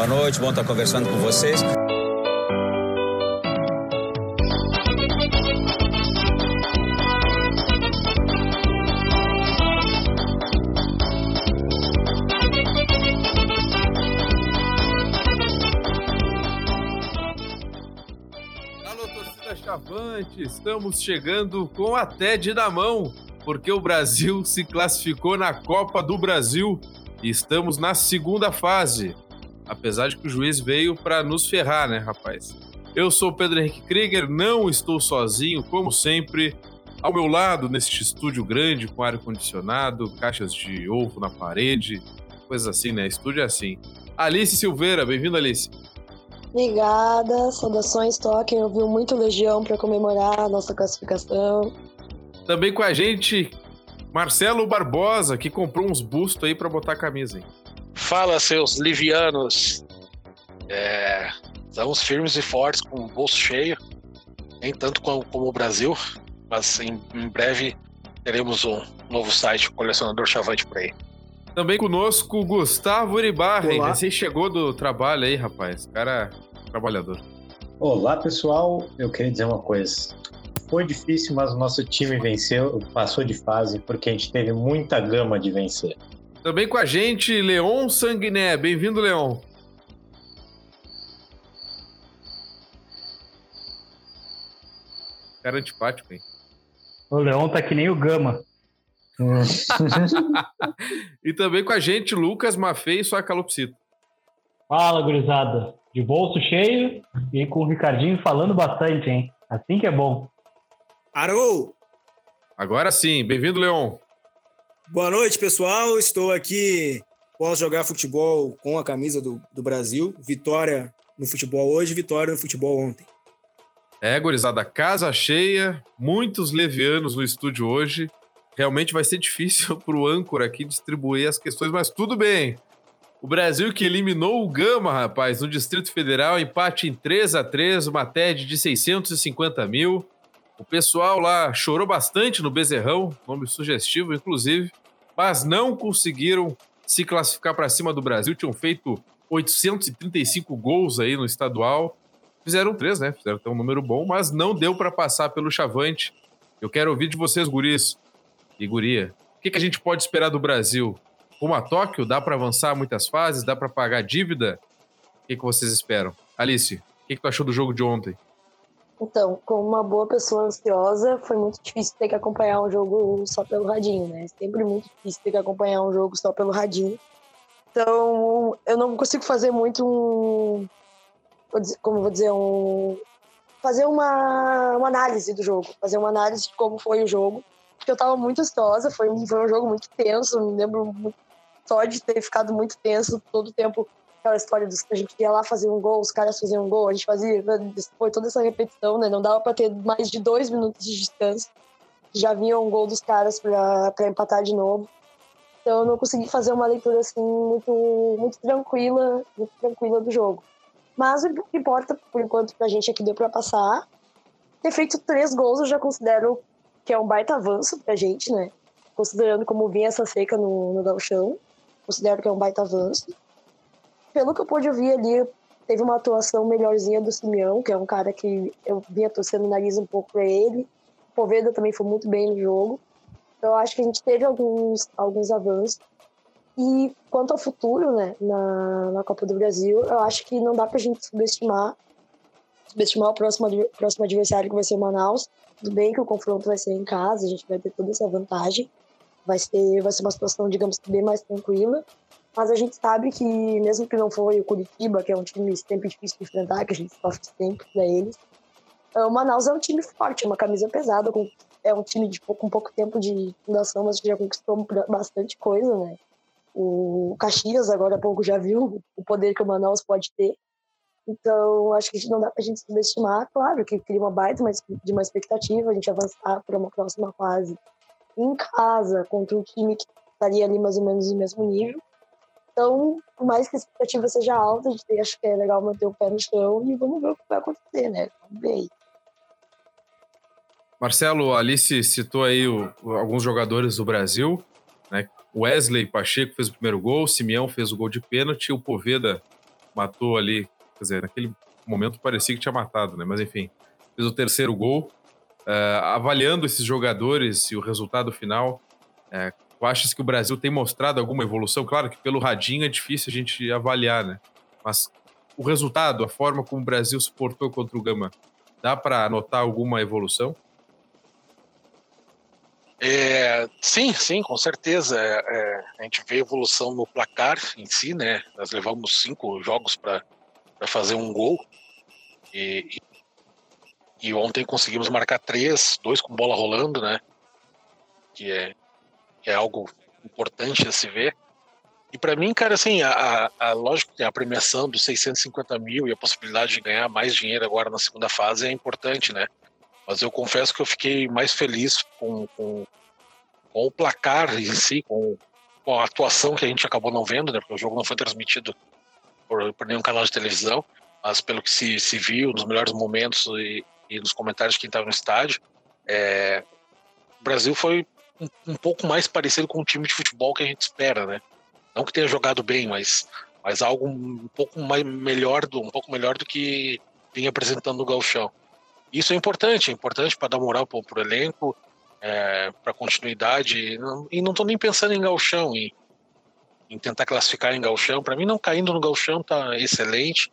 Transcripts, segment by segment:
Boa noite, bom estar conversando com vocês. Chavante, estamos chegando com a TED na mão, porque o Brasil se classificou na Copa do Brasil e estamos na segunda fase. Apesar de que o juiz veio para nos ferrar, né, rapaz? Eu sou o Pedro Henrique Krieger, não estou sozinho, como sempre. Ao meu lado, neste estúdio grande, com ar-condicionado, caixas de ovo na parede, coisas assim, né? Estúdio é assim. Alice Silveira, bem-vindo, Alice. Obrigada, saudações, Toque. Ouviu muito Legião para comemorar a nossa classificação. Também com a gente, Marcelo Barbosa, que comprou uns bustos aí para botar a camisa. Hein? Fala, seus livianos. É, estamos firmes e fortes, com o bolso cheio. Nem tanto como, como o Brasil, mas em, em, breve teremos um novo site, Colecionador Chavante, por aí. Também conosco Gustavo Uribarren, recém chegou do trabalho aí, rapaz. Cara trabalhador. Olá, pessoal. Eu queria dizer uma coisa. Foi difícil, mas o nosso time venceu, passou de fase, porque a gente teve muita gama de vencer. Também com a gente, Leon Sanguiné. Bem-vindo, Leon. Cara antipático, hein? O Leon tá que nem o Gama. e também com a gente, Lucas Mafei e sua calopsita. Fala, gurizada. De bolso cheio e com o Ricardinho falando bastante, hein? Assim que é bom. Arou! Agora sim, bem-vindo, Leon. Boa noite, pessoal. Estou aqui, posso jogar futebol com a camisa do, do Brasil. Vitória no futebol hoje, vitória no futebol ontem. É, gurizada, casa cheia, muitos levianos no estúdio hoje realmente vai ser difícil para o âncora aqui distribuir as questões, mas tudo bem. O Brasil que eliminou o Gama, rapaz, no Distrito Federal, empate em 3 a 3 uma TED de 650 mil. O pessoal lá chorou bastante no Bezerrão, nome sugestivo, inclusive, mas não conseguiram se classificar para cima do Brasil. Tinham feito 835 gols aí no estadual. Fizeram três, né? Fizeram até um número bom, mas não deu para passar pelo Chavante. Eu quero ouvir de vocês, guris e guria. O que, que a gente pode esperar do Brasil? Como a Tóquio, dá para avançar muitas fases? Dá para pagar dívida? O que, que vocês esperam? Alice, o que, que tu achou do jogo de ontem? Então, como uma boa pessoa ansiosa, foi muito difícil ter que acompanhar um jogo só pelo radinho, né? Sempre muito difícil ter que acompanhar um jogo só pelo radinho. Então, eu não consigo fazer muito um. Como vou dizer, um. Fazer uma, uma análise do jogo, fazer uma análise de como foi o jogo porque eu tava muito ansiosa, foi um, foi um jogo muito tenso, me lembro muito, só de ter ficado muito tenso todo o tempo, aquela história dos que a gente ia lá fazer um gol, os caras faziam um gol, a gente fazia, foi toda essa repetição, né, não dava para ter mais de dois minutos de distância, já vinha um gol dos caras para empatar de novo, então eu não consegui fazer uma leitura assim muito, muito tranquila, muito tranquila do jogo. Mas o que importa, por enquanto, pra gente aqui deu para passar. Ter feito três gols eu já considero que é um baita avanço pra gente, né? Considerando como vinha essa seca no, no galchão, considero que é um baita avanço. Pelo que eu pude ouvir ali, teve uma atuação melhorzinha do Simeão, que é um cara que eu vinha torcendo o nariz um pouco pra ele. O Poveda também foi muito bem no jogo. Então, eu acho que a gente teve alguns, alguns avanços. E quanto ao futuro, né, na, na Copa do Brasil, eu acho que não dá pra gente subestimar subestimar o próximo, próximo adversário que vai ser o Manaus. Tudo bem que o confronto vai ser em casa, a gente vai ter toda essa vantagem. Vai ser, vai ser uma situação, digamos bem mais tranquila. Mas a gente sabe que, mesmo que não foi o Curitiba, que é um time sempre difícil de enfrentar, que a gente sofre sempre para eles, é, o Manaus é um time forte, é uma camisa pesada, com, é um time de, com pouco tempo de fundação, mas já conquistou bastante coisa, né? O Caxias, agora há pouco, já viu o poder que o Manaus pode ter. Então, acho que não dá pra gente subestimar. Claro que cria uma baita de uma expectativa, a gente avançar para uma próxima fase em casa, contra um time que estaria ali mais ou menos no mesmo nível. Então, por mais que a expectativa seja alta, a acho que é legal manter o pé no chão e vamos ver o que vai acontecer, né? Vamos ver aí. Marcelo, Alice citou aí o, alguns jogadores do Brasil, né? Wesley Pacheco fez o primeiro gol, Simeão fez o gol de pênalti, o Poveda matou ali, quer dizer, naquele momento parecia que tinha matado, né? Mas enfim, fez o terceiro gol. Uh, avaliando esses jogadores e o resultado final, uh, tu achas que o Brasil tem mostrado alguma evolução? Claro que pelo radinho é difícil a gente avaliar, né? Mas o resultado, a forma como o Brasil se portou contra o Gama, dá para notar alguma evolução? É, sim, sim, com certeza. É, é, a gente vê evolução no placar em si, né? Nós levamos cinco jogos para fazer um gol e, e, ontem conseguimos marcar três, dois com bola rolando, né? Que é, é algo importante a se ver. E para mim, cara, assim, a, a, lógico que a premiação dos 650 mil e a possibilidade de ganhar mais dinheiro agora na segunda fase é importante, né? Mas eu confesso que eu fiquei mais feliz com, com, com o placar em si, com, com, a atuação que a gente acabou não vendo, né? Porque o jogo não foi transmitido por, por nenhum canal de televisão, mas pelo que se, se viu nos melhores momentos e, e nos comentários de quem estava no estádio, é, o Brasil foi um, pouco mais parecido com o time de futebol que a gente espera, né? Não que tenha jogado bem, mas, mas algo um pouco mais melhor do, um pouco melhor do que vinha apresentando no Galchão. Isso é importante, é importante para dar moral para o elenco, é, para continuidade. E não estou nem pensando em Galchão, em, em tentar classificar em Galchão. Para mim, não caindo no Galchão tá excelente.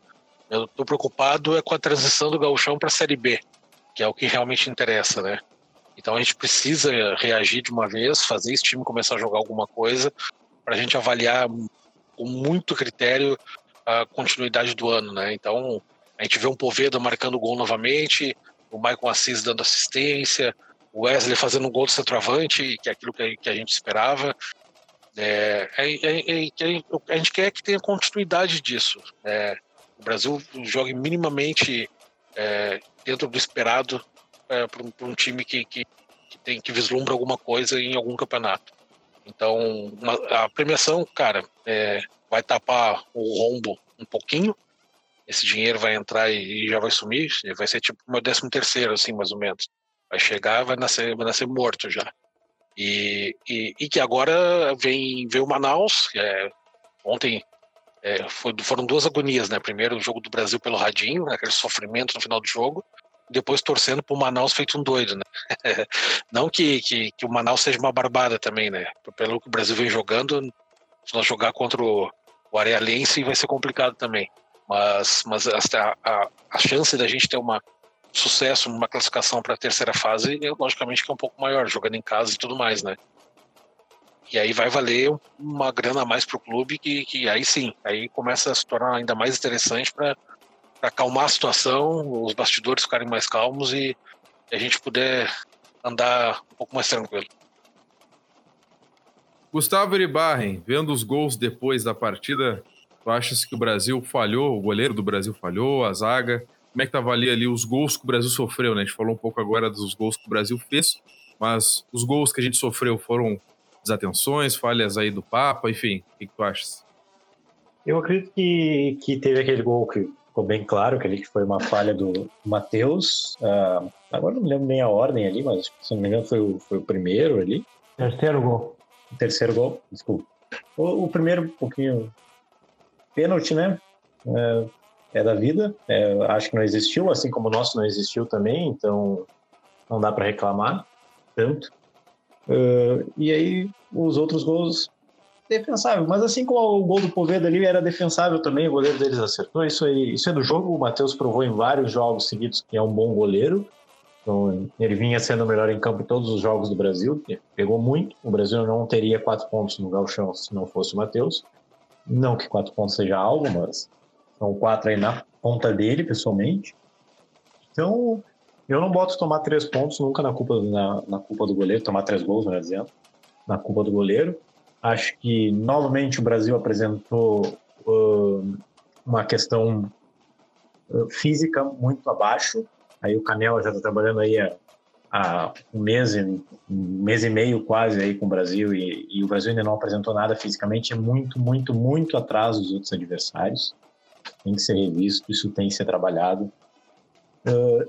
Eu estou preocupado é com a transição do Galchão para a Série B, que é o que realmente interessa, né? Então a gente precisa reagir de uma vez, fazer esse time começar a jogar alguma coisa, para a gente avaliar com muito critério a continuidade do ano, né? Então, a gente vê um Poveda marcando gol novamente, o Michael Assis dando assistência, o Wesley fazendo um gol do centroavante, que é aquilo que a gente esperava. É, é, é, é a gente quer que tenha continuidade disso. É, o Brasil jogue minimamente é, dentro do esperado para um, um, time que, que, que, tem que vislumbra alguma coisa em algum campeonato. Então, uma, a premiação, cara, é, vai tapar o rombo um pouquinho. Esse dinheiro vai entrar e, e já vai sumir. Vai ser tipo meu décimo terceiro, assim, mais ou menos. Vai chegar, vai nascer, vai nascer morto já. E, e, e que agora vem, vem o Manaus. É, ontem é, foi, foram duas agonias, né? Primeiro o jogo do Brasil pelo radinho, né? aquele sofrimento no final do jogo depois torcendo pro Manaus feito um doido, né? Não que, que, que, o Manaus seja uma barbada também, né? Pelo que o Brasil vem jogando, se nós jogar contra o, o Arealense vai ser complicado também. Mas, mas a, a, a chance da gente ter uma sucesso numa classificação para a terceira fase, logicamente que é um pouco maior, jogando em casa e tudo mais, né? E aí vai valer uma grana a mais para o clube, que, que aí sim, aí começa a se tornar ainda mais interessante para para acalmar a situação, os bastidores ficarem mais calmos e a gente puder andar um pouco mais tranquilo. Gustavo Iribarren, vendo os gols depois da partida, tu achas que o Brasil falhou, o goleiro do Brasil falhou, a zaga? Como é que tu avalia ali os gols que o Brasil sofreu, né? A gente falou um pouco agora dos gols que o Brasil fez, mas os gols que a gente sofreu foram desatenções, falhas aí do Papa, enfim, o que, que tu achas? Eu acredito que, que teve aquele gol que ficou bem claro que ali que foi uma falha do Matheus. Uh, agora não me lembro nem a ordem ali, mas se não me engano foi o, foi o primeiro ali. Terceiro gol. Terceiro gol, desculpa. O, o primeiro, um pouquinho. Pênalti, né? É, é da vida. É, acho que não existiu, assim como o nosso não existiu também, então não dá para reclamar tanto. Uh, e aí, os outros gols defensável. Mas assim como o gol do Poveda ali era defensável também, o goleiro deles acertou. Isso, aí, isso é do jogo. O Matheus provou em vários jogos seguidos que é um bom goleiro. Então, ele vinha sendo o melhor em campo em todos os jogos do Brasil. Pegou muito. O Brasil não teria quatro pontos no Galchão se não fosse o Matheus. Não que quatro pontos seja algo, mas são quatro aí na ponta dele, pessoalmente. Então, eu não boto tomar três pontos nunca na culpa, na, na culpa do goleiro, tomar três gols, melhor dizendo, na culpa do goleiro. Acho que novamente o Brasil apresentou uh, uma questão física muito abaixo. Aí o Canela já está trabalhando aí há, há, um mês, um mês e meio quase aí com o Brasil e, e, o Brasil ainda não apresentou nada fisicamente. É muito, muito, muito atrás dos outros adversários. Tem que ser revisto, isso tem que ser trabalhado. Uh,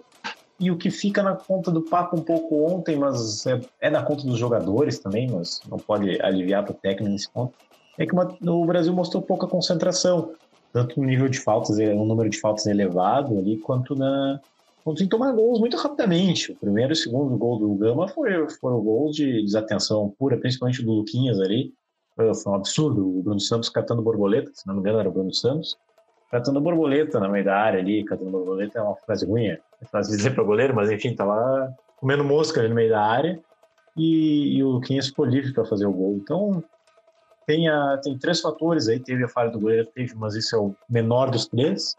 e o que fica na conta do papo um pouco ontem, mas é, é na conta dos jogadores também, mas não pode aliviar para o técnico nesse ponto, é que uma, o Brasil mostrou pouca concentração. tanto no nível de faltas, um número de faltas elevado ali, quanto na quanto em tomar gols muito rapidamente. O primeiro e o segundo gol do Gama foi, foram gols de desatenção pura, principalmente do Luquinhas ali. Foi um absurdo. O Bruno Santos catando borboleta, se não me engano era o Bruno Santos, catando borboleta na meio da área ali. Catando borboleta é uma frase ruim, é fácil dizer para goleiro, mas enfim, tá lá comendo mosca no meio da área. E, e o Luquinhas ficou livre para fazer o gol. Então, tem, a, tem três fatores aí. Teve a falha do goleiro, teve, mas isso é o menor dos três.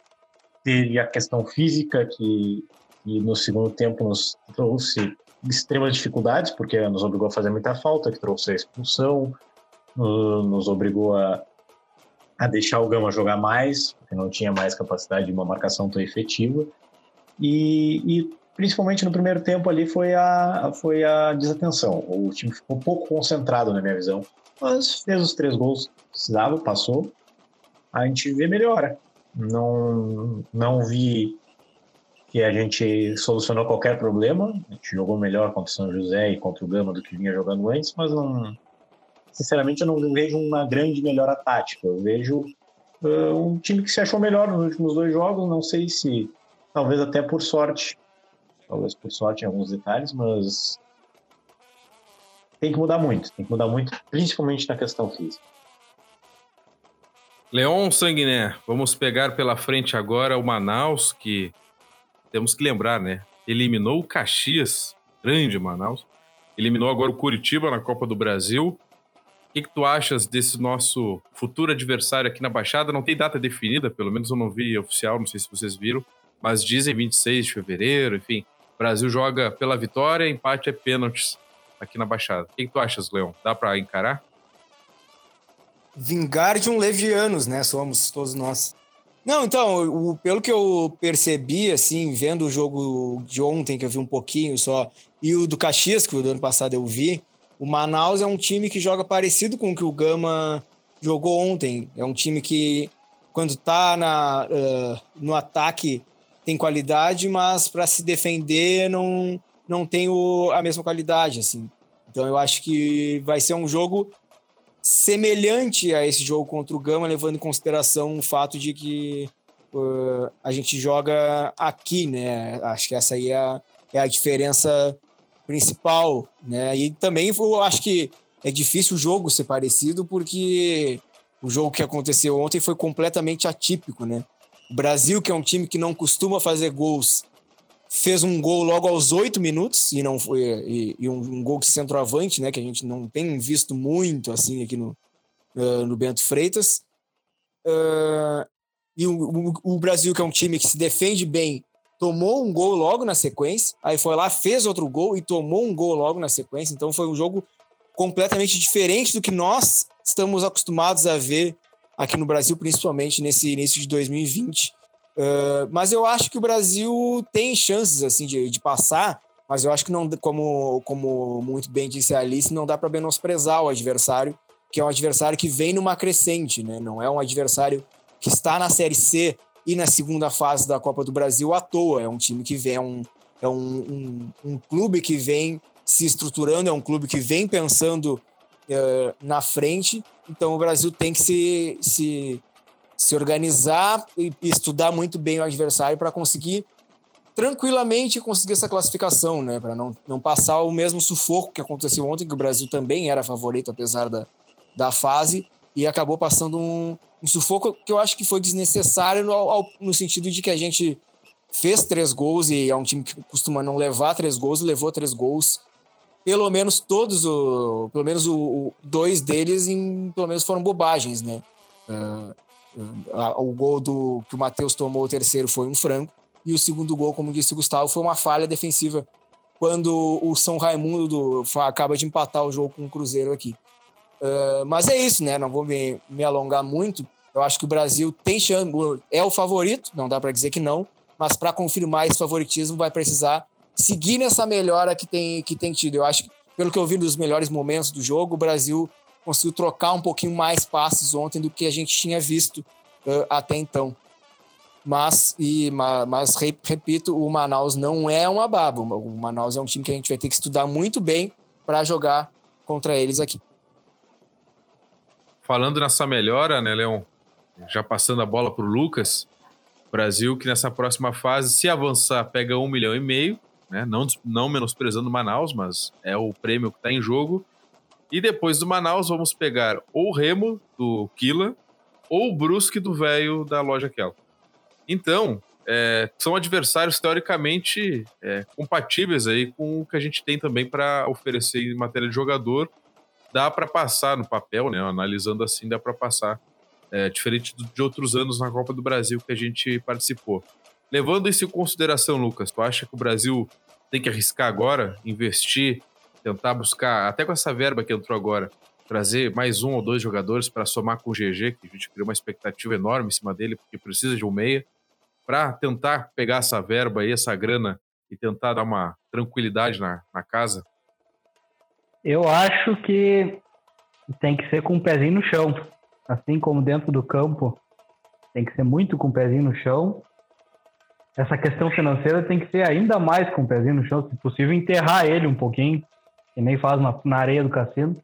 Teve a questão física, que, que no segundo tempo nos trouxe extremas dificuldades, porque nos obrigou a fazer muita falta, que trouxe a expulsão, nos obrigou a, a deixar o Gama jogar mais, porque não tinha mais capacidade de uma marcação tão efetiva. E, e, principalmente no primeiro tempo ali foi a, foi a desatenção. O time ficou um pouco concentrado, na minha visão mas fez os três gols que precisava, passou. A gente vê melhora. Não, não vi que a gente solucionou qualquer problema. A gente jogou melhor contra o São José e contra o Gama do que vinha jogando antes, mas não, sinceramente eu não vejo uma grande melhora tática. Eu vejo uh, um time que se achou melhor nos últimos dois jogos. Não sei se, talvez até por sorte, talvez por sorte em alguns detalhes, mas tem que mudar muito, tem que mudar muito, principalmente na questão física. Leon Sanguiné, vamos pegar pela frente agora o Manaus, que temos que lembrar, né? Eliminou o Caxias, grande Manaus, eliminou agora o Curitiba na Copa do Brasil. O que, que tu achas desse nosso futuro adversário aqui na Baixada? Não tem data definida, pelo menos eu não vi oficial, não sei se vocês viram, mas dizem 26 de fevereiro, enfim. O Brasil joga pela vitória, empate é pênaltis aqui na Baixada. O que, que tu achas, Leão? Dá para encarar? Vingar de um levianos, né? Somos todos nós. Não, então, o, pelo que eu percebi, assim, vendo o jogo de ontem, que eu vi um pouquinho só, e o do Caxias, que o do ano passado eu vi, o Manaus é um time que joga parecido com o que o Gama jogou ontem. É um time que, quando tá na, uh, no ataque, tem qualidade, mas para se defender não, não tem o, a mesma qualidade, assim. Então eu acho que vai ser um jogo semelhante a esse jogo contra o Gama, levando em consideração o fato de que uh, a gente joga aqui, né? Acho que essa aí é a, é a diferença principal, né? E também eu acho que é difícil o jogo ser parecido porque o jogo que aconteceu ontem foi completamente atípico, né? O Brasil, que é um time que não costuma fazer gols fez um gol logo aos oito minutos e não foi e, e um, um, gol de centroavante, né, que a gente não tem visto muito assim aqui no, uh, no Bento Freitas. Uh, e o, o, o, Brasil, que é um time que se defende bem, tomou um gol logo na sequência, aí foi lá, fez outro gol e tomou um gol logo na sequência. Então foi um jogo completamente diferente do que nós estamos acostumados a ver aqui no Brasil, principalmente nesse início de 2020. Uh, mas eu acho que o Brasil tem chances assim de, de passar, mas eu acho que não, como, como muito bem disse a Alice, não dá para menosprezar o adversário, que é um adversário que vem numa crescente, né? Não é um adversário que está na Série C e na segunda fase da Copa do Brasil à toa. É um time que vem, é um, é um, um, um clube que vem se estruturando, é um clube que vem pensando uh, na frente. Então o Brasil tem que se, se se organizar e estudar muito bem o adversário para conseguir tranquilamente conseguir essa classificação, né? Para não, não passar o mesmo sufoco que aconteceu ontem, que o Brasil também era favorito, apesar da, da fase, e acabou passando um, um sufoco que eu acho que foi desnecessário no, ao, no sentido de que a gente fez três gols e é um time que costuma não levar três gols, levou três gols. Pelo menos todos, o, pelo menos o, o dois deles, em, pelo menos foram bobagens, né? Uh, o gol do que o Matheus tomou, o terceiro, foi um franco. E o segundo gol, como disse o Gustavo, foi uma falha defensiva quando o São Raimundo do, acaba de empatar o jogo com o Cruzeiro aqui. Uh, mas é isso, né? Não vou me, me alongar muito. Eu acho que o Brasil tem chance, é o favorito, não dá para dizer que não, mas para confirmar esse favoritismo vai precisar seguir nessa melhora que tem, que tem tido. Eu acho que, pelo que eu vi dos melhores momentos do jogo, o Brasil conseguiu trocar um pouquinho mais passes ontem do que a gente tinha visto uh, até então. Mas, e, mas, repito, o Manaus não é uma baba. O Manaus é um time que a gente vai ter que estudar muito bem para jogar contra eles aqui. Falando nessa melhora, né, Leon? já passando a bola para o Lucas, Brasil que nessa próxima fase, se avançar, pega um milhão e meio, né? Não, não menosprezando Manaus, mas é o prêmio que está em jogo. E depois do Manaus, vamos pegar ou o Remo, do Kila, ou o Brusque, do velho da loja Kel. Então, é, são adversários teoricamente é, compatíveis aí com o que a gente tem também para oferecer em matéria de jogador. Dá para passar no papel, né? Analisando assim, dá para passar. É, diferente de outros anos na Copa do Brasil que a gente participou. Levando isso em consideração, Lucas, tu acha que o Brasil tem que arriscar agora, investir, tentar buscar, até com essa verba que entrou agora, trazer mais um ou dois jogadores para somar com o GG, que a gente criou uma expectativa enorme em cima dele, porque precisa de um meia, para tentar pegar essa verba aí, essa grana e tentar dar uma tranquilidade na, na casa? Eu acho que tem que ser com o pezinho no chão. Assim como dentro do campo, tem que ser muito com o pezinho no chão essa questão financeira tem que ser ainda mais com o pezinho no chão, se possível, enterrar ele um pouquinho, que nem faz na, na areia do cassino.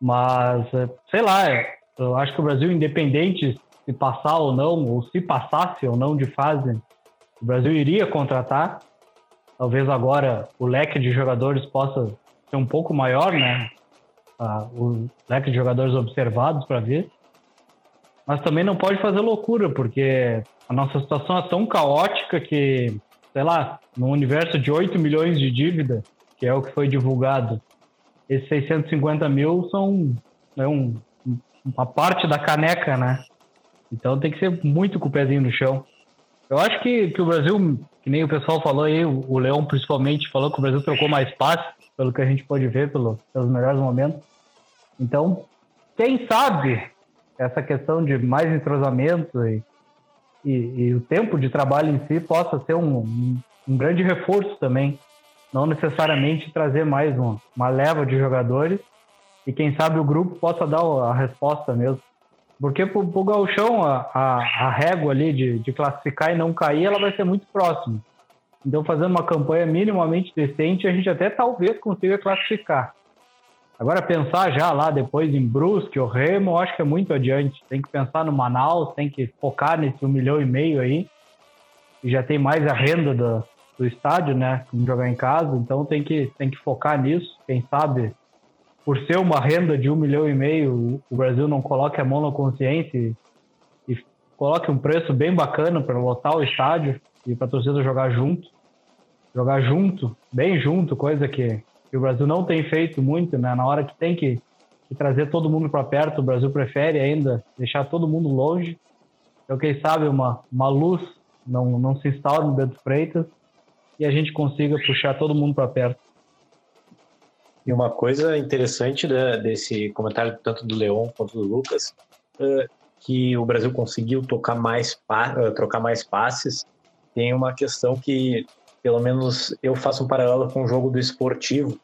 Mas, é, sei lá, é, eu acho que o Brasil, independente se passar ou não, ou se passasse ou não de fase, o Brasil iria contratar. Talvez agora o leque de jogadores possa ser um pouco maior, né? Ah, o leque de jogadores observados para ver. Mas também não pode fazer loucura, porque a nossa situação é tão caótica que, sei lá, no universo de 8 milhões de dívida, que é o que foi divulgado, esses 650 mil são é um, uma parte da caneca, né? Então tem que ser muito com o pezinho no chão. Eu acho que, que o Brasil, que nem o pessoal falou aí, o Leão principalmente falou que o Brasil trocou mais passe, pelo que a gente pode ver pelo, pelos melhores momentos. Então, quem sabe essa questão de mais entrosamento e e, e, o tempo de trabalho em si possa ser um, um, um grande reforço também. Não necessariamente trazer mais uma, uma leva de jogadores e quem sabe o grupo possa dar a resposta mesmo. Porque para o Galchão, a, a, a, régua ali de, de classificar e não cair, ela vai ser muito próxima. Então, fazendo uma campanha minimamente decente, a gente até talvez consiga classificar. Agora, pensar já lá depois em Brusque ou Remo, acho que é muito adiante. Tem que pensar no Manaus, tem que focar nesse um milhão e meio aí. E já tem mais a renda do, do estádio, né? Como jogar em casa. Então tem que, tem que focar nisso. Quem sabe, por ser uma renda de um milhão e meio, o Brasil não coloque a mão na consciência e, e coloque um preço bem bacana para lotar o estádio e para a torcida jogar junto. Jogar junto, bem junto, coisa que que o Brasil não tem feito muito, né? Na hora que tem que, que trazer todo mundo para perto, o Brasil prefere ainda deixar todo mundo longe. Então, quem sabe uma, uma luz não, não se instala no Bento Freitas e a gente consiga puxar todo mundo para perto. E uma coisa interessante né, desse comentário, tanto do Leon quanto do Lucas, é que o Brasil conseguiu tocar mais, é, trocar mais passes. Tem uma questão que pelo menos eu faço um paralelo com o jogo do esportivo.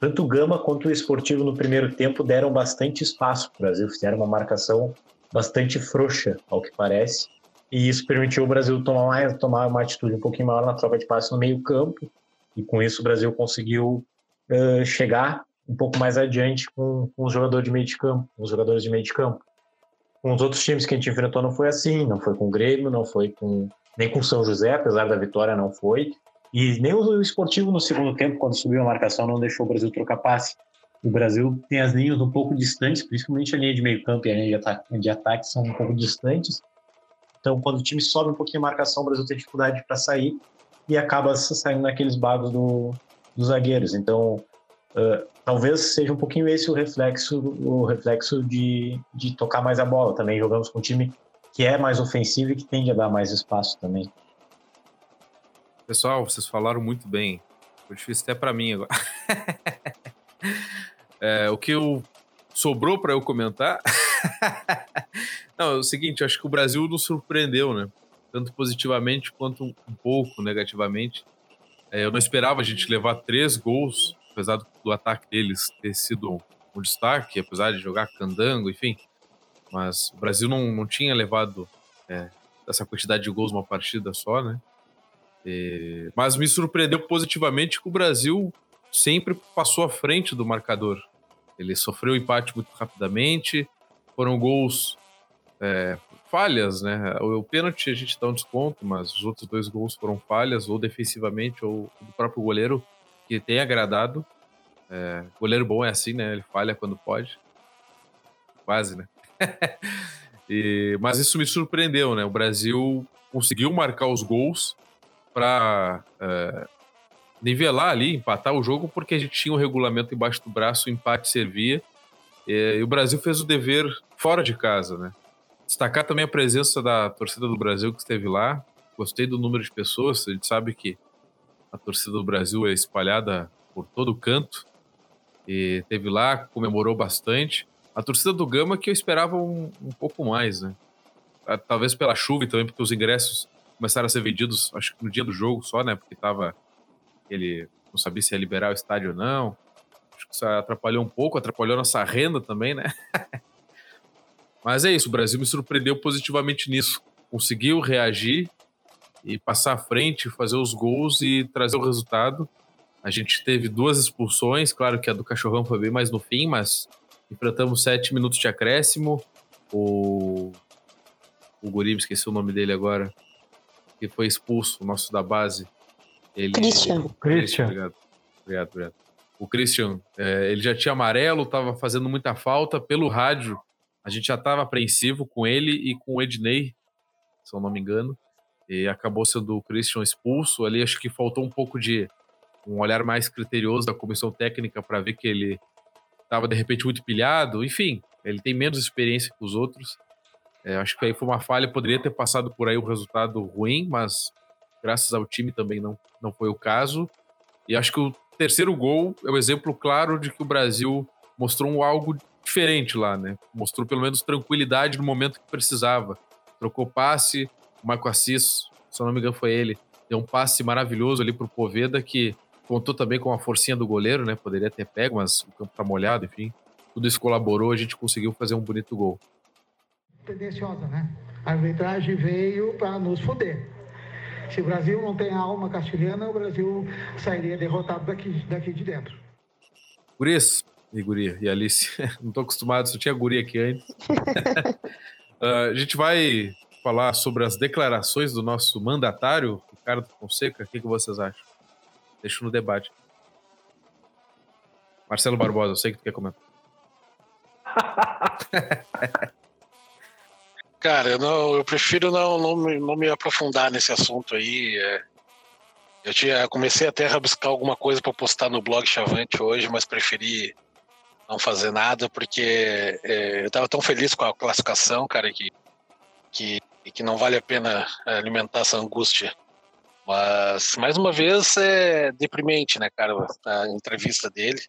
Tanto o Gama quanto o esportivo no primeiro tempo deram bastante espaço para o Brasil, fizeram uma marcação bastante frouxa, ao que parece. E isso permitiu o Brasil tomar, mais, tomar uma atitude um pouquinho maior na troca de passes no meio-campo. E com isso o Brasil conseguiu uh, chegar um pouco mais adiante com, com os jogadores de meio de campo, os jogadores de meio de campo. Com os outros times que a gente enfrentou não foi assim, não foi com o Grêmio, não foi com nem com o São José, apesar da vitória não foi. E nem o esportivo no segundo tempo, quando subiu a marcação, não deixou o Brasil trocar passe. O Brasil tem as linhas um pouco distantes, principalmente a linha de meio campo e a linha de ataque, de ataque são um pouco distantes. Então, quando o time sobe um pouquinho a marcação, o Brasil tem dificuldade para sair e acaba saindo naqueles bagos do, dos zagueiros. Então, uh, talvez seja um pouquinho esse o reflexo, o reflexo de, de tocar mais a bola. Também jogamos com um time que é mais ofensivo e que tende a dar mais espaço também. Pessoal, vocês falaram muito bem. Foi difícil até para mim agora. é, o que eu sobrou para eu comentar. Não, é o seguinte, acho que o Brasil nos surpreendeu, né? Tanto positivamente quanto um, pouco negativamente. É, eu não esperava a gente levar três gols, apesar do, do ataque deles ter sido um destaque, apesar de jogar candango, enfim. Mas o Brasil não, não tinha levado é, essa quantidade de gols numa partida só, né? É, mas me surpreendeu positivamente que o Brasil sempre passou à frente do marcador. Ele sofreu empate muito rapidamente, foram gols. É, falhas, né? O, o pênalti a gente dá um desconto, mas os outros dois gols foram falhas, ou defensivamente, ou do próprio goleiro, que tem agradado. É, goleiro bom é assim, né? Ele falha quando pode. Quase, né? e, mas isso me surpreendeu, né? O Brasil conseguiu marcar os gols para é, nivelar ali, empatar o jogo, porque a gente tinha o um regulamento embaixo do braço, o empate servia. E, e o Brasil fez o dever fora de casa, né? Destacar também a presença da torcida do Brasil que esteve lá. Gostei do número de pessoas. A gente sabe que a torcida do Brasil é espalhada por todo canto. E teve lá, comemorou bastante. A torcida do Gama que eu esperava um, um pouco mais, né? Ah, talvez pela chuva e também porque os ingressos começaram a ser vendidos, acho que no dia do jogo só, né? Porque tava ele não sabia se ia liberar o estádio ou não. Acho que isso atrapalhou um pouco, atrapalhou nossa renda também, né? Mas é isso, o Brasil me surpreendeu positivamente nisso. Conseguiu reagir e passar à frente, fazer os gols e trazer o resultado. A gente teve duas expulsões, claro que a do Cachorrão foi bem mais no fim, mas enfrentamos sete minutos de acréscimo. O, o Guri, esqueci o nome dele agora, que foi expulso, o nosso da base. Ele... Christian. Christian. Obrigado, obrigado, obrigado. O Christian, é, ele já tinha amarelo, estava fazendo muita falta. Pelo rádio, a gente já estava apreensivo com ele e com o Ednei, se eu não me engano, e acabou sendo o Christian expulso. Ali acho que faltou um pouco de um olhar mais criterioso da comissão técnica para ver que ele estava de repente muito pilhado. Enfim, ele tem menos experiência que os outros. É, acho que aí foi uma falha, poderia ter passado por aí um resultado ruim, mas graças ao time também não, não foi o caso. E acho que o terceiro gol é o um exemplo claro de que o Brasil mostrou algo diferente lá, né? Mostrou pelo menos tranquilidade no momento que precisava. Trocou passe, o Marco Assis, se eu não me engano foi ele, deu um passe maravilhoso ali pro Poveda que contou também com a forcinha do goleiro, né? Poderia ter pego, mas o campo tá molhado, enfim. Tudo isso colaborou, a gente conseguiu fazer um bonito gol. Tendenciosa, né? A arbitragem veio para nos foder. Se o Brasil não tem alma castilhana, o Brasil sairia derrotado daqui, daqui de dentro. Por isso, e guria, e Alice. Não tô acostumado, só tinha guria aqui antes. uh, a gente vai falar sobre as declarações do nosso mandatário, Ricardo Fonseca. O que, que vocês acham? Deixa no debate. Marcelo Barbosa, eu sei que tu quer comentar. Cara, eu, não, eu prefiro não, não, não me aprofundar nesse assunto aí. É, eu tinha, comecei até a rabiscar alguma coisa para postar no blog Chavante hoje, mas preferi não fazer nada, porque é, eu estava tão feliz com a classificação, cara, que, que, que não vale a pena alimentar essa angústia. Mas, mais uma vez, é deprimente, né, cara, a entrevista dele.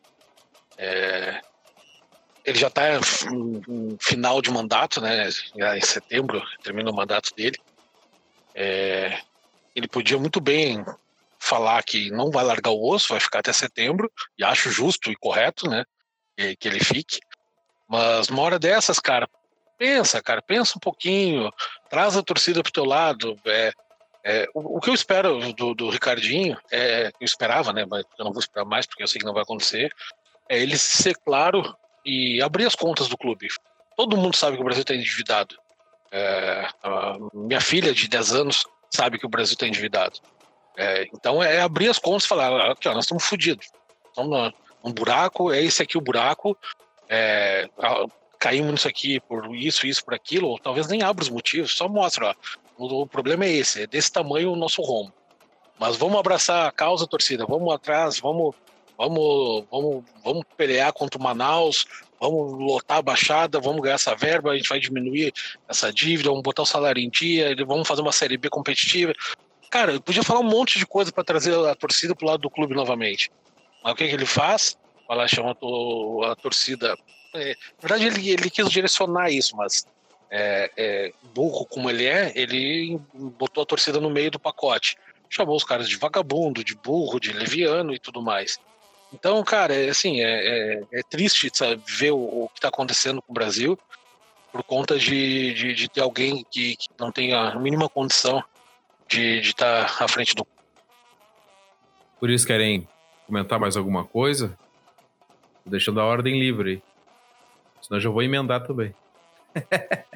É, ele já está em final de mandato, né, em setembro termina o mandato dele. É, ele podia muito bem falar que não vai largar o osso, vai ficar até setembro, e acho justo e correto, né? que, que ele fique. Mas uma hora dessas, cara, pensa, cara, pensa um pouquinho, traz a torcida pro teu lado. É, é, o, o, que eu espero do, do Ricardinho, é, eu esperava, né? Mas eu não vou esperar mais porque eu sei que não vai acontecer. É ele ser claro e abrir as contas do clube. Todo mundo sabe que o Brasil está endividado. É, minha filha de 10 anos sabe que o Brasil está endividado. É, então é abrir as contas e falar: aqui, ó, nós estamos fodidos. Estamos um buraco, é esse aqui o buraco, é, caímos nisso aqui por isso, isso, por aquilo, ou talvez nem abra os motivos, só mostra, ó, o, o problema é esse, é desse tamanho o nosso rombo. Mas vamos abraçar a causa, torcida, vamos atrás, vamos, vamos, vamos, vamos pelear contra o Manaus, vamos lotar a baixada, vamos ganhar essa verba, a gente vai diminuir essa dívida, vamos botar o salário em dia, vamos fazer uma série B competitiva. Cara, eu podia falar um monte de coisa para trazer a torcida pro lado do clube novamente. Mas o que, que ele faz? Ela chama a torcida. É, na verdade, ele, ele quis direcionar isso, mas é, é, burro como ele é, ele botou a torcida no meio do pacote. Chamou os caras de vagabundo, de burro, de leviano e tudo mais. Então, cara, é, assim, é, é, é triste sabe, ver o, o que está acontecendo com o Brasil por conta de, de, de ter alguém que, que, não tem a mínima condição de estar tá à frente do. Por isso querem comentar mais alguma coisa? Tô deixando a ordem livre. Senão eu já vou emendar também.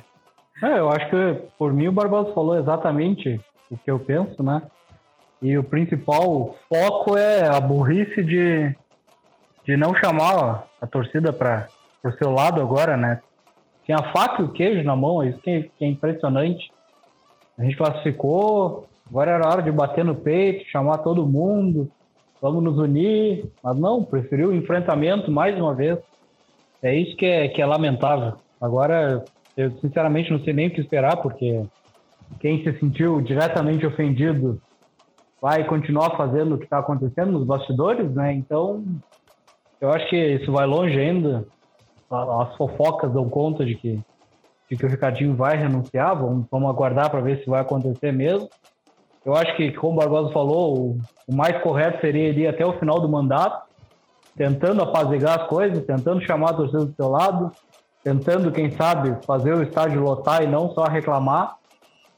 É, eu acho que por mim o Barbosa falou exatamente o que eu penso, né? E o principal foco é a burrice de, de não chamar a torcida para o seu lado agora, né? Tinha a faca e o queijo na mão, isso que é, que é impressionante. A gente classificou, agora era hora de bater no peito, chamar todo mundo, vamos nos unir, mas não, preferiu o enfrentamento mais uma vez. É isso que é, que é lamentável. Agora, eu sinceramente não sei nem o que esperar, porque quem se sentiu diretamente ofendido vai continuar fazendo o que está acontecendo nos bastidores, né? Então, eu acho que isso vai longe ainda. As fofocas dão conta de que, de que o Ricardinho vai renunciar. Vamos, vamos aguardar para ver se vai acontecer mesmo. Eu acho que, como o Barbosa falou, o, o mais correto seria ir até o final do mandato, tentando apaziguar as coisas, tentando chamar a torcida do seu lado, tentando, quem sabe, fazer o estádio lotar e não só reclamar.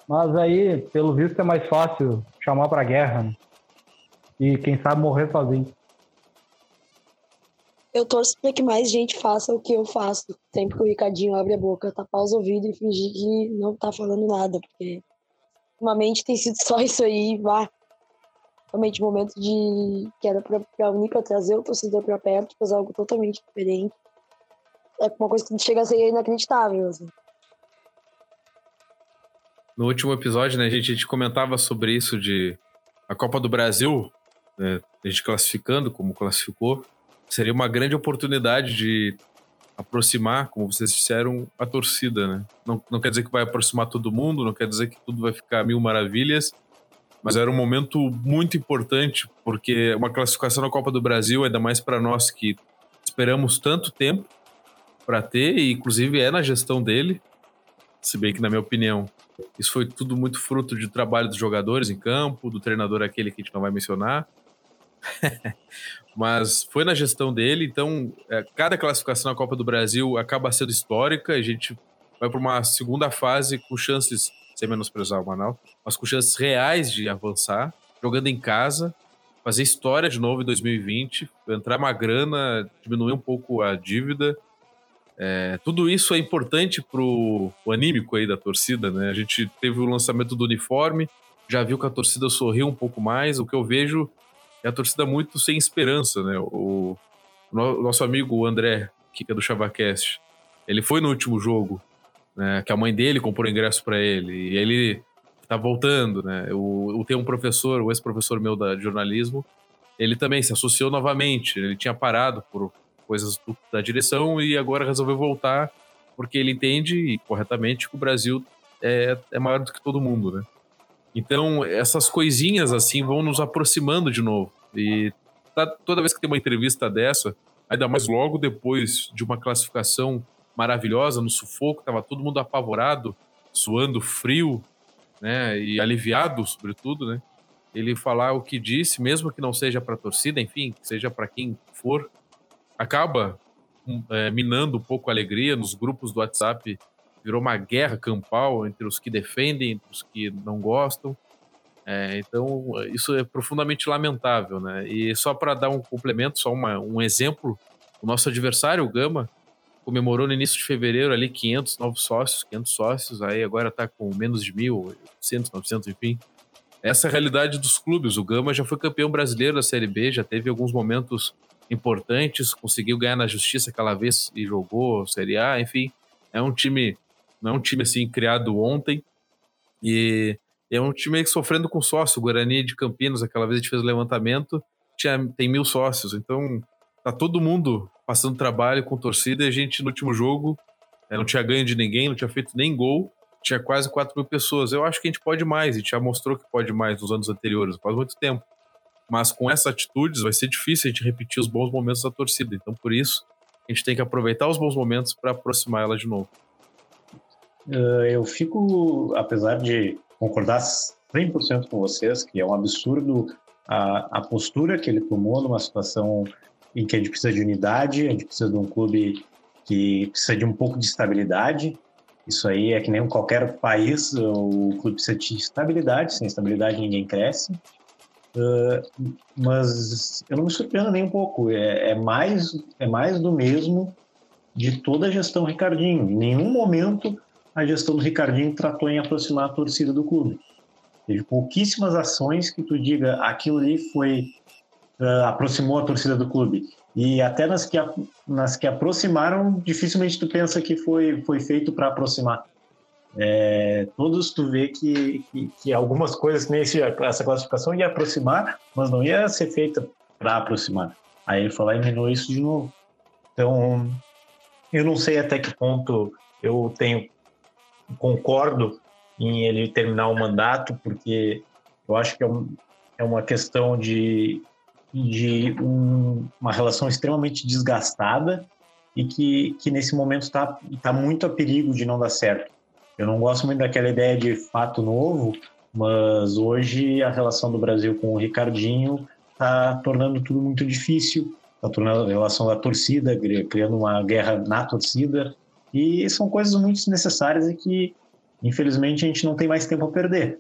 Mas aí, pelo visto, é mais fácil chamar para guerra. Né? E quem sabe morrer sozinho. Eu torço para que mais gente faça o que eu faço. Sempre que o Ricardinho abre a boca, tapar os ouvidos e fingir que não tá falando nada. Porque ultimamente tem sido só isso aí. Vá. Realmente, momento de. que era para unir, trazer o torcedor para perto, fazer algo totalmente diferente. É uma coisa que chega a ser inacreditável. Assim. No último episódio, né, a gente, a gente comentava sobre isso de a Copa do Brasil, né, a gente classificando como classificou, seria uma grande oportunidade de aproximar, como vocês disseram, a torcida, né? Não, não quer dizer que vai aproximar todo mundo, não quer dizer que tudo vai ficar mil maravilhas, mas era um momento muito importante, porque uma classificação na Copa do Brasil, ainda mais para nós que esperamos tanto tempo para ter, e inclusive é na gestão dele, se bem que, na minha opinião, isso foi tudo muito fruto de trabalho dos jogadores em campo, do treinador aquele que a gente não vai mencionar. Mas foi na gestão dele, então é, cada classificação na Copa do Brasil acaba sendo histórica. A gente vai para uma segunda fase com chances, sem menosprezar o Manaus, mas com chances reais de avançar, jogando em casa, fazer história de novo em 2020, entrar uma grana, diminuir um pouco a dívida é, tudo isso é importante pro o anímico aí da torcida, né? A gente teve o lançamento do uniforme, já viu que a torcida sorriu um pouco mais. O que eu vejo é a torcida muito sem esperança, né? O, o nosso amigo André, que é do Chavacast, ele foi no último jogo, né? Que a mãe dele comprou ingresso para ele e ele tá voltando, né? O, tem um professor, o ex-professor meu da, de jornalismo, ele também se associou novamente. Ele tinha parado por coisas do, da direção e agora resolveu voltar porque ele entende corretamente que o Brasil é, é maior do que todo mundo, né? Então, essas coisinhas assim vão nos aproximando de novo. E tá, toda vez que tem uma entrevista dessa, ainda mais logo depois de uma classificação maravilhosa no sufoco, tava todo mundo apavorado, suando frio, né, e aliviado, sobretudo, né? Ele falar o que disse, mesmo que não seja para torcida, enfim, seja para quem for, acaba hum, é, minando um pouco a alegria nos grupos do WhatsApp. Virou uma guerra campal entre os que defendem e os que não gostam. É, então, isso é profundamente lamentável, né? E só para dar um complemento, só uma, um exemplo, o nosso adversário, o Gama, comemorou no início de fevereiro ali 500 novos sócios, 500 sócios, aí agora está com menos de mil, 800, 900, enfim. Essa é a realidade dos clubes. O Gama já foi campeão brasileiro da Série B, já teve alguns momentos importantes, conseguiu ganhar na justiça aquela vez e jogou Série A, enfim, é um time, não é um time assim criado ontem e é um time sofrendo com sócio, o Guarani de Campinas, aquela vez a gente fez o levantamento, tinha, tem mil sócios, então tá todo mundo passando trabalho com torcida e a gente no último jogo é, não tinha ganho de ninguém, não tinha feito nem gol, tinha quase 4 mil pessoas. Eu acho que a gente pode mais, a gente já mostrou que pode mais nos anos anteriores, faz muito tempo mas com essas atitudes vai ser difícil a gente repetir os bons momentos da torcida. Então, por isso, a gente tem que aproveitar os bons momentos para aproximar ela de novo. Uh, eu fico, apesar de concordar 100% com vocês, que é um absurdo a, a postura que ele tomou numa situação em que a gente precisa de unidade, a gente precisa de um clube que precisa de um pouco de estabilidade. Isso aí é que nem qualquer país, o clube precisa de estabilidade, sem estabilidade ninguém cresce. Uh, mas eu não me surpreendo nem um pouco. É, é, mais, é mais do mesmo de toda a gestão Ricardinho. Em nenhum momento a gestão do Ricardinho tratou em aproximar a torcida do clube. Teve pouquíssimas ações que tu diga aquilo ali foi uh, aproximou a torcida do clube. E até nas que, nas que aproximaram, dificilmente tu pensa que foi, foi feito para aproximar. É, todos tu vê que, que, que algumas coisas, nesse, essa classificação ia aproximar, mas não ia ser feita para aproximar. Aí ele lá e minou isso de novo. Então, eu não sei até que ponto eu tenho concordo em ele terminar o mandato, porque eu acho que é, um, é uma questão de, de um, uma relação extremamente desgastada e que, que nesse momento está tá muito a perigo de não dar certo. Eu não gosto muito daquela ideia de fato novo, mas hoje a relação do Brasil com o Ricardinho está tornando tudo muito difícil, está tornando a relação da torcida, criando uma guerra na torcida, e são coisas muito necessárias e que, infelizmente, a gente não tem mais tempo a perder.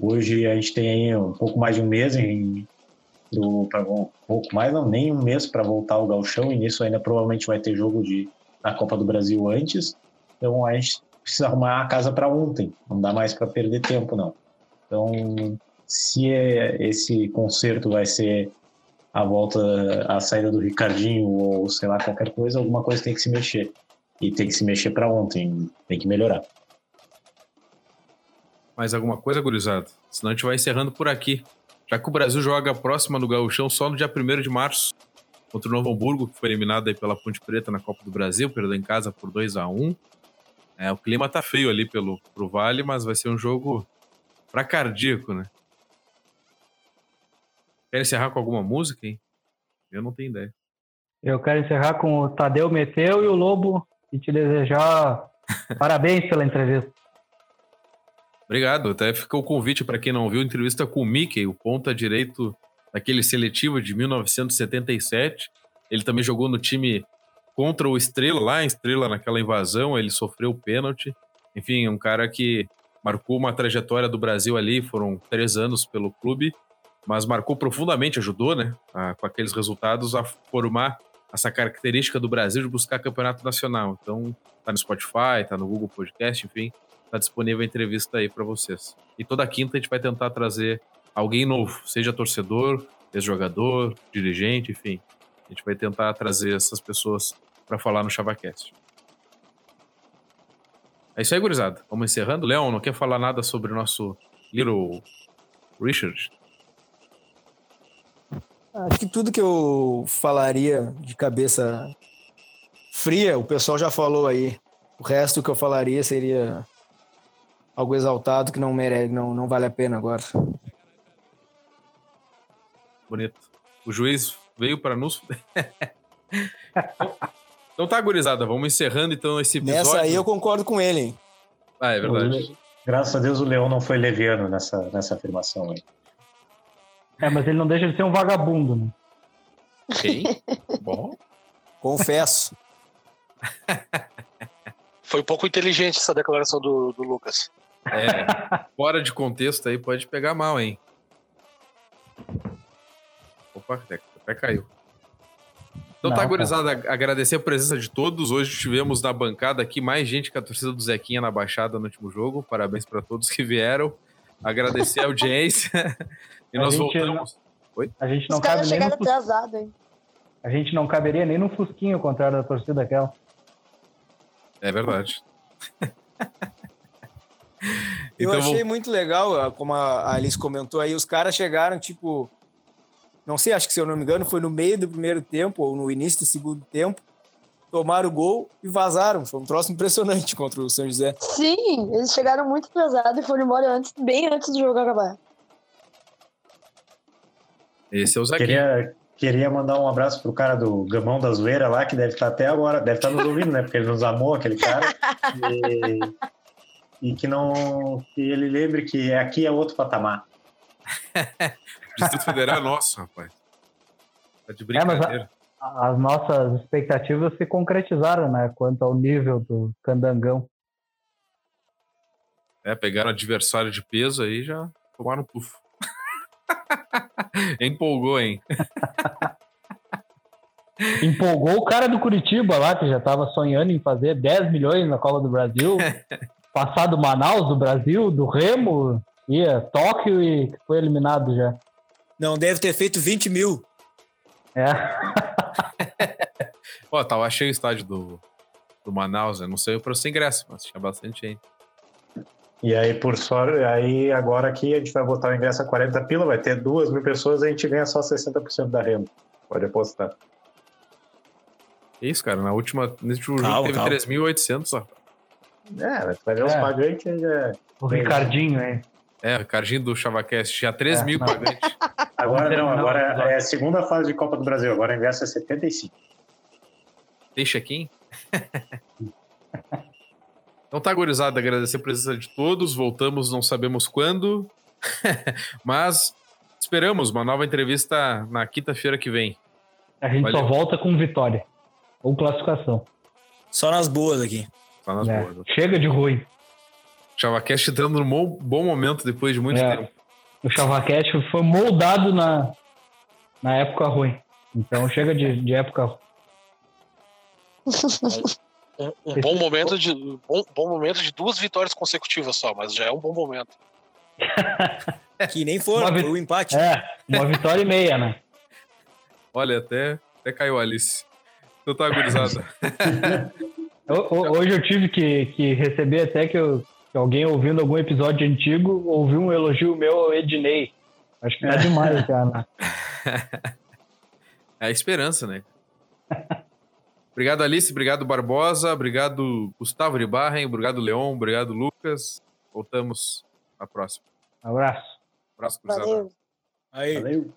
Hoje a gente tem aí um pouco mais de um mês em, do, pra, um pouco mais, não, nem um mês para voltar ao galchão, e nisso ainda provavelmente vai ter jogo de, da Copa do Brasil antes. Então a gente precisa arrumar a casa para ontem, não dá mais para perder tempo, não. Então, se é, esse concerto vai ser a volta, a saída do Ricardinho ou sei lá, qualquer coisa, alguma coisa tem que se mexer. E tem que se mexer para ontem, tem que melhorar. Mais alguma coisa, gurizada? Senão a gente vai encerrando por aqui. Já que o Brasil joga próxima no Gauchão só no dia 1 de março contra o Novo Hamburgo, que foi eliminado aí pela Ponte Preta na Copa do Brasil, perdeu em casa por 2 a 1 é, o clima tá feio ali pelo pro Vale, mas vai ser um jogo pra cardíaco, né? Quer encerrar com alguma música, hein? Eu não tenho ideia. Eu quero encerrar com o Tadeu Meteu e o Lobo e te desejar parabéns pela entrevista. Obrigado. Até ficou o convite para quem não viu a entrevista com o Mickey, o ponta direito daquele seletivo de 1977. Ele também jogou no time contra o Estrela, lá em Estrela, naquela invasão, ele sofreu pênalti. Enfim, um cara que marcou uma trajetória do Brasil ali, foram três anos pelo clube, mas marcou profundamente, ajudou, né, a, com aqueles resultados, a formar essa característica do Brasil de buscar campeonato nacional. Então, tá no Spotify, tá no Google Podcast, enfim, tá disponível a entrevista aí para vocês. E toda quinta a gente vai tentar trazer alguém novo, seja torcedor, ex-jogador, dirigente, enfim. A gente vai tentar trazer essas pessoas para falar no ChavaCast. É isso aí, gurizada. Vamos encerrando. Leon, não quer falar nada sobre o nosso Little Richard? Acho que tudo que eu falaria de cabeça fria, o pessoal já falou aí. O resto que eu falaria seria algo exaltado que não merece, não, não vale a pena agora. Bonito. O juiz veio para nos. Então tá, gurizada, vamos encerrando então esse episódio. Nessa aí eu concordo com ele, hein? Ah, é verdade. Graças a Deus o Leão não foi leviano nessa, nessa afirmação aí. É, mas ele não deixa de ser um vagabundo, né? Quem? Bom. Confesso. Foi um pouco inteligente essa declaração do, do Lucas. É, fora de contexto aí pode pegar mal, hein? Opa, até, até caiu. Então tá, Não, tá, gurizada, agradecer a presença de todos. Hoje tivemos na bancada aqui mais gente que a torcida do Zequinha na Baixada no último jogo. Parabéns para todos que vieram. Agradecer a audiência. e a nós gente, voltamos. Oi? A gente não Os caras cabe nem chegaram no... atrasado, hein? A gente não caberia nem no Fusquinho ao contrário da torcida daquela. É verdade. Eu então, achei vou... muito legal, como a Alice comentou aí, os caras chegaram, tipo, não sei, acho que se eu não me engano, foi no meio do primeiro tempo ou no início do segundo tempo, tomaram o gol e vazaram. Foi um troço impressionante contra o São José. Sim, eles chegaram muito atrasados e foram embora antes, bem antes do jogo acabar. Esse é o Zaguinho. Queria, queria mandar um abraço pro cara do Gamão da Zoeira lá, que deve estar até agora, deve estar nos ouvindo, né? Porque ele nos amou, aquele cara. E, e que não. que ele lembre que aqui é outro patamar. Distrito Federal é nosso, rapaz. Tá de brincadeira. É, a, as nossas expectativas se concretizaram, né? Quanto ao nível do Candangão. É, pegaram adversário de peso aí já tomaram um pufo. Empolgou, hein? Empolgou o cara do Curitiba lá, que já estava sonhando em fazer 10 milhões na Copa do Brasil. passado Manaus, do Brasil, do Remo, ia Tóquio e foi eliminado já. Não deve ter feito 20 mil. É. Ó, tava cheio o estádio do, do Manaus, eu não sei o preço do ingresso, mas tinha bastante gente. E aí, por sorte, aí agora aqui a gente vai botar o ingresso a 40 pila, vai ter duas mil pessoas, a gente ganha só 60% da renda. Pode apostar. Isso, cara, na última, nesse último jogo Calma, teve calma. 3.800, ó. É, mas vai ver os É. pagantes já. O Ricardinho, hein? É, o Ricardinho do ChavaCast, tinha 3 É, mil não. pagantes. Agora não, Não, agora não. é a segunda fase de Copa do Brasil, agora o ingresso é 75. Deixa aqui. Então tá, gurizada, agradecer a presença de todos. Voltamos, não sabemos quando, mas esperamos uma nova entrevista na quinta-feira que vem. A gente Valeu. só volta com vitória. Ou classificação. Só nas boas aqui. Tá nas né? boas. Chega de ruim. ChavaCast entrando num bom momento depois de muito É. tempo. O ChavaCast foi moldado na, na época ruim. Então chega de, de época ruim. Um, um bom momento de bom, bom momento de duas vitórias consecutivas só, mas já é um bom momento. Que nem Uma vi- foi o empate. É, uma vitória e meia, né? Olha, até, até caiu a Alice. Então tá, ho- Hoje eu tive que, que receber até que, eu- que alguém ouvindo algum episódio antigo ouviu um elogio meu ao Ednei. Acho que tá demais já, né? É a esperança, né? Obrigado, Alice. Obrigado, Barbosa. Obrigado, Gustavo de Barren. Obrigado, Leon. Obrigado, Lucas. Voltamos na próxima. Um abraço. Abraço, gurizada. Valeu. Aí. Valeu.